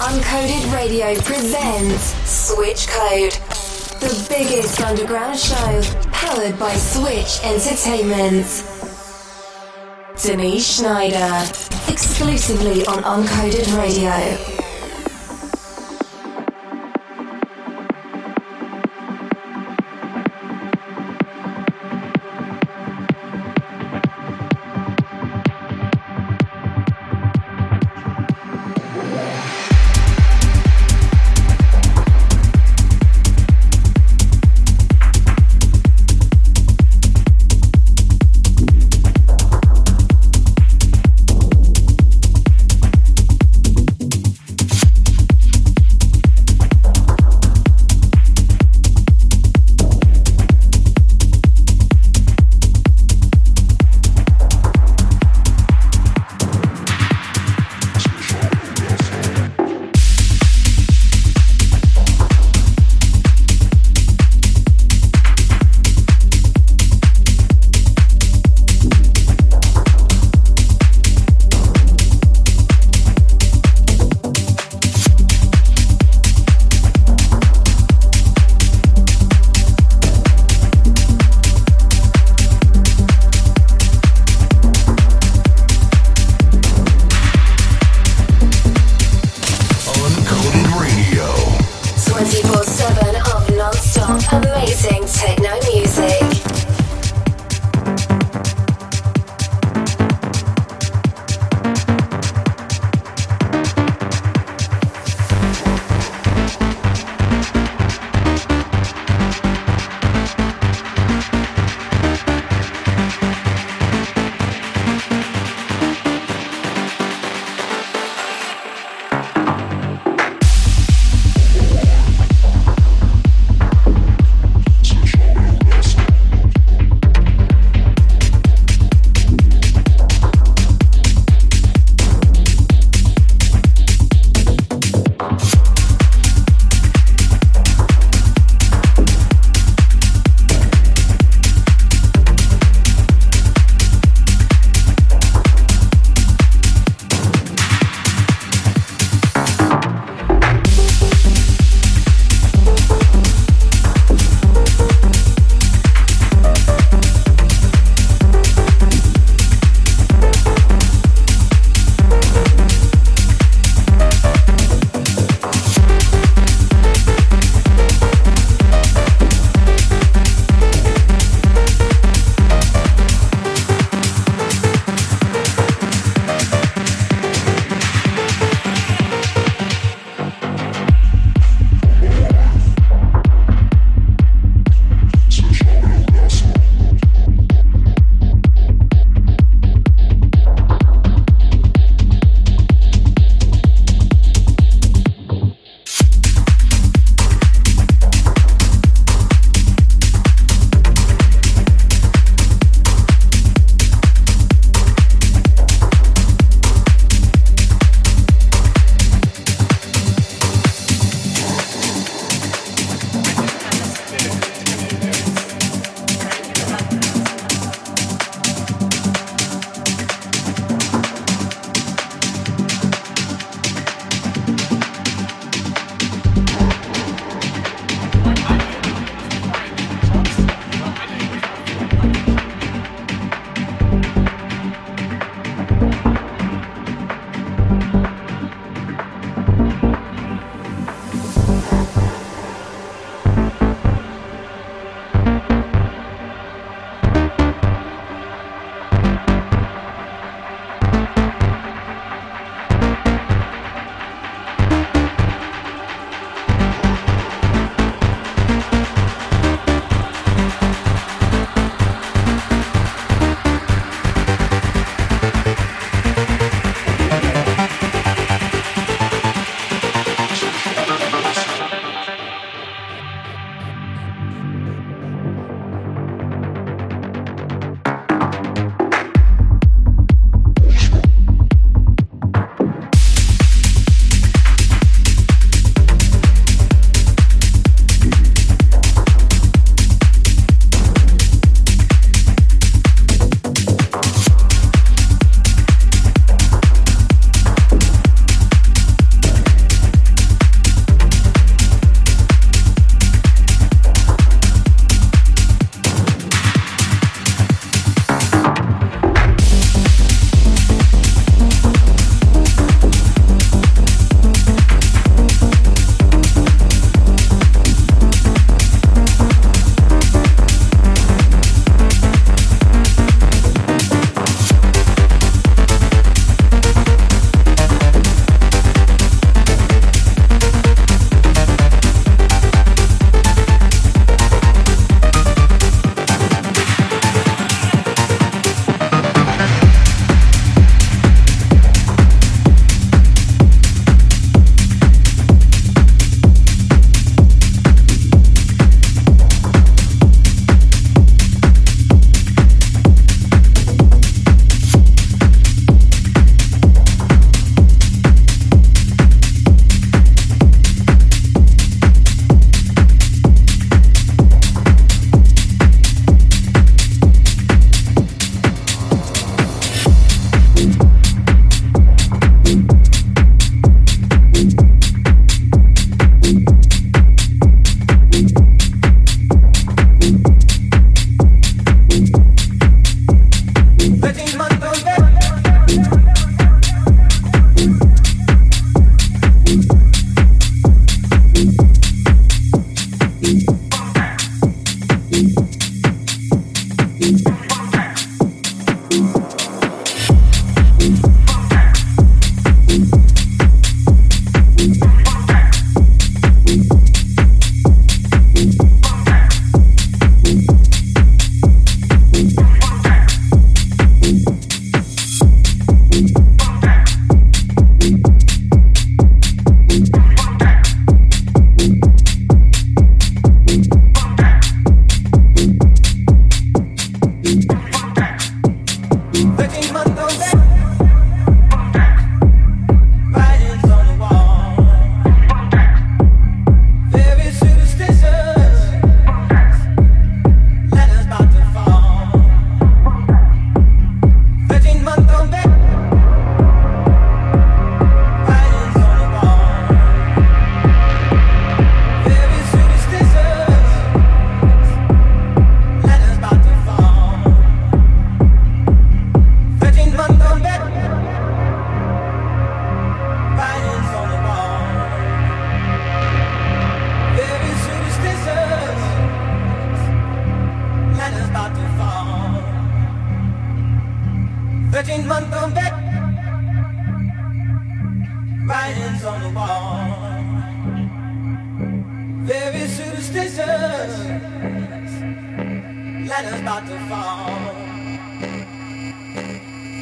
Uncoded Radio presents Switch Code, the biggest underground show powered by Switch Entertainment. Denise Schneider, exclusively on Uncoded Radio.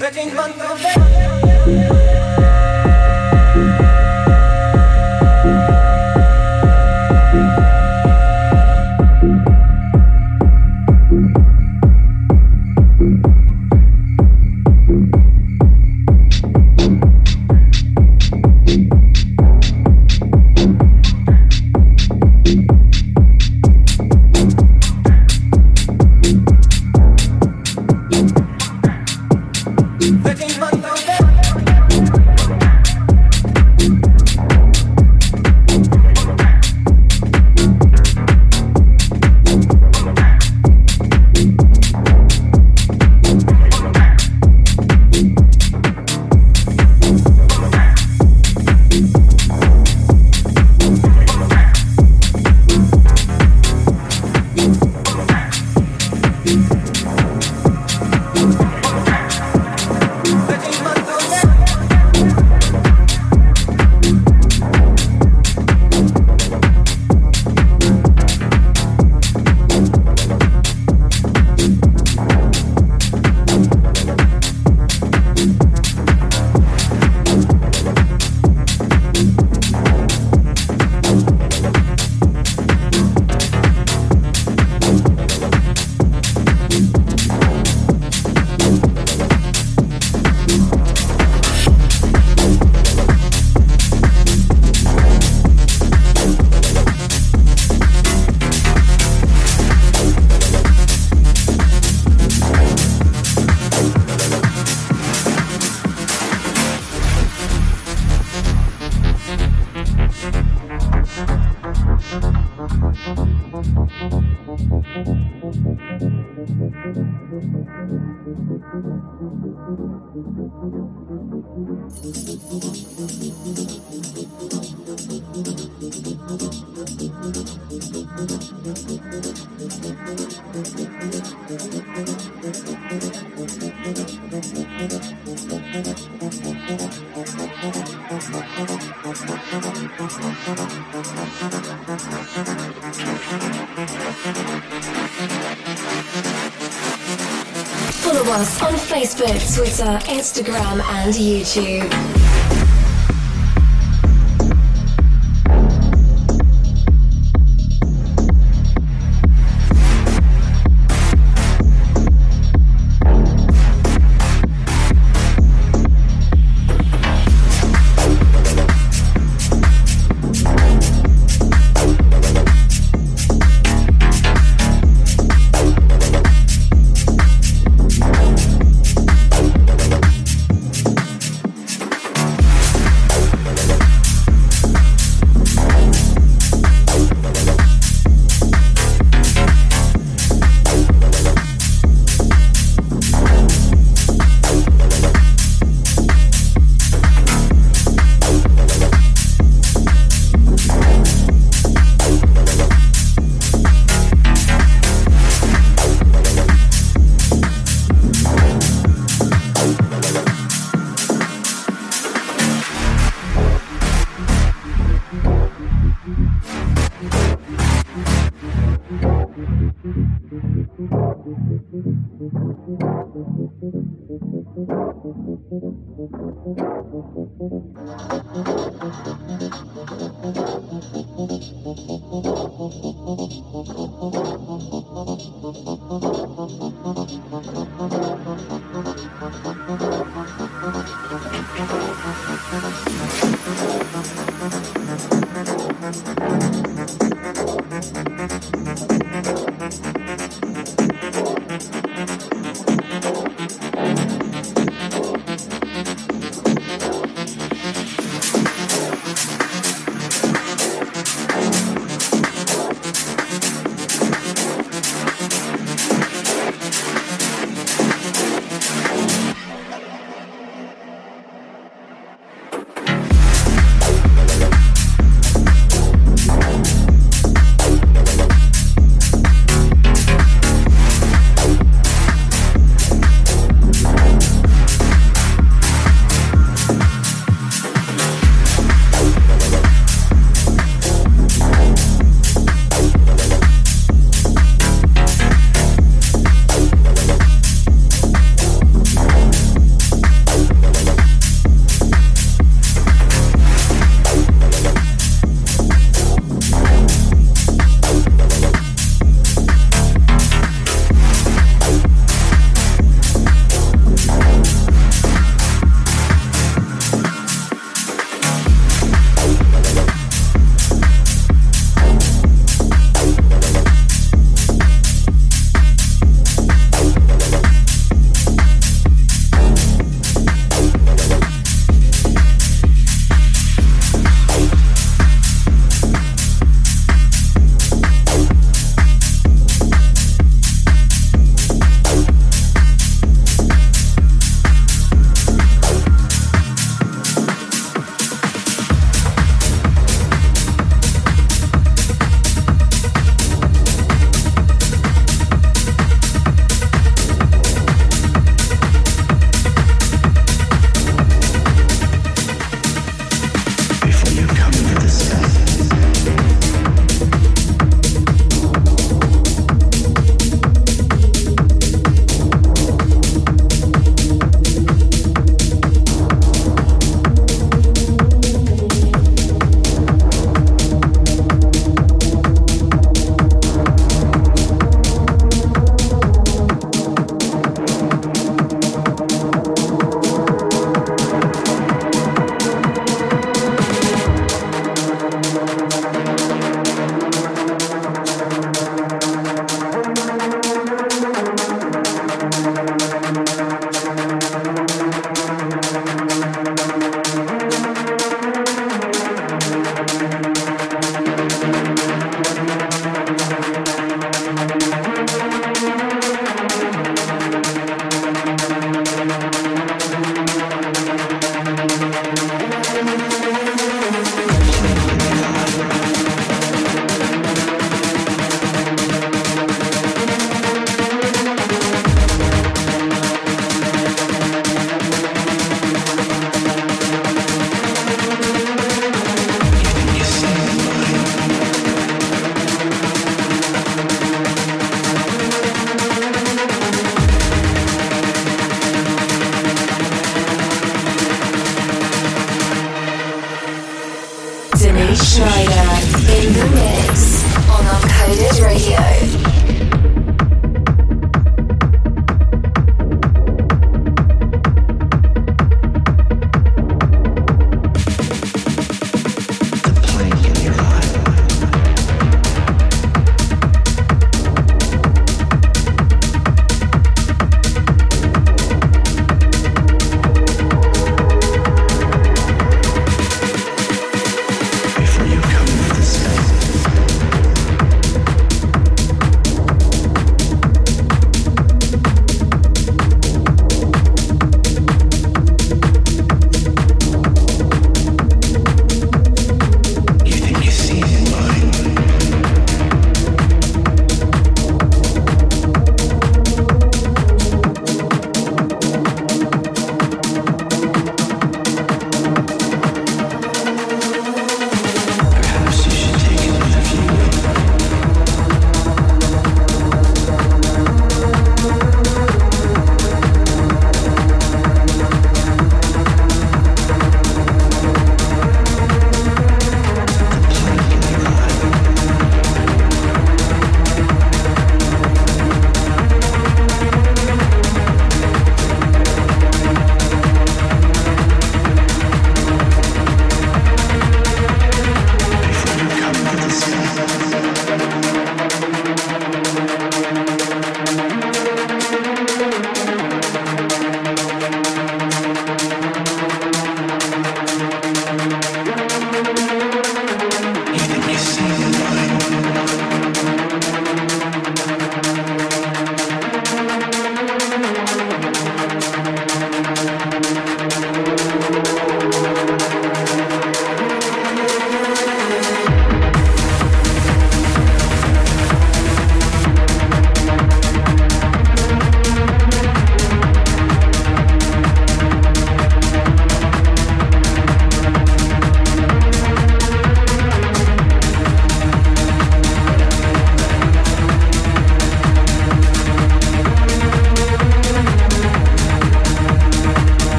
Facebook, Twitter, Instagram, and YouTube. Thank you.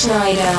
Schneider,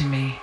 Radio.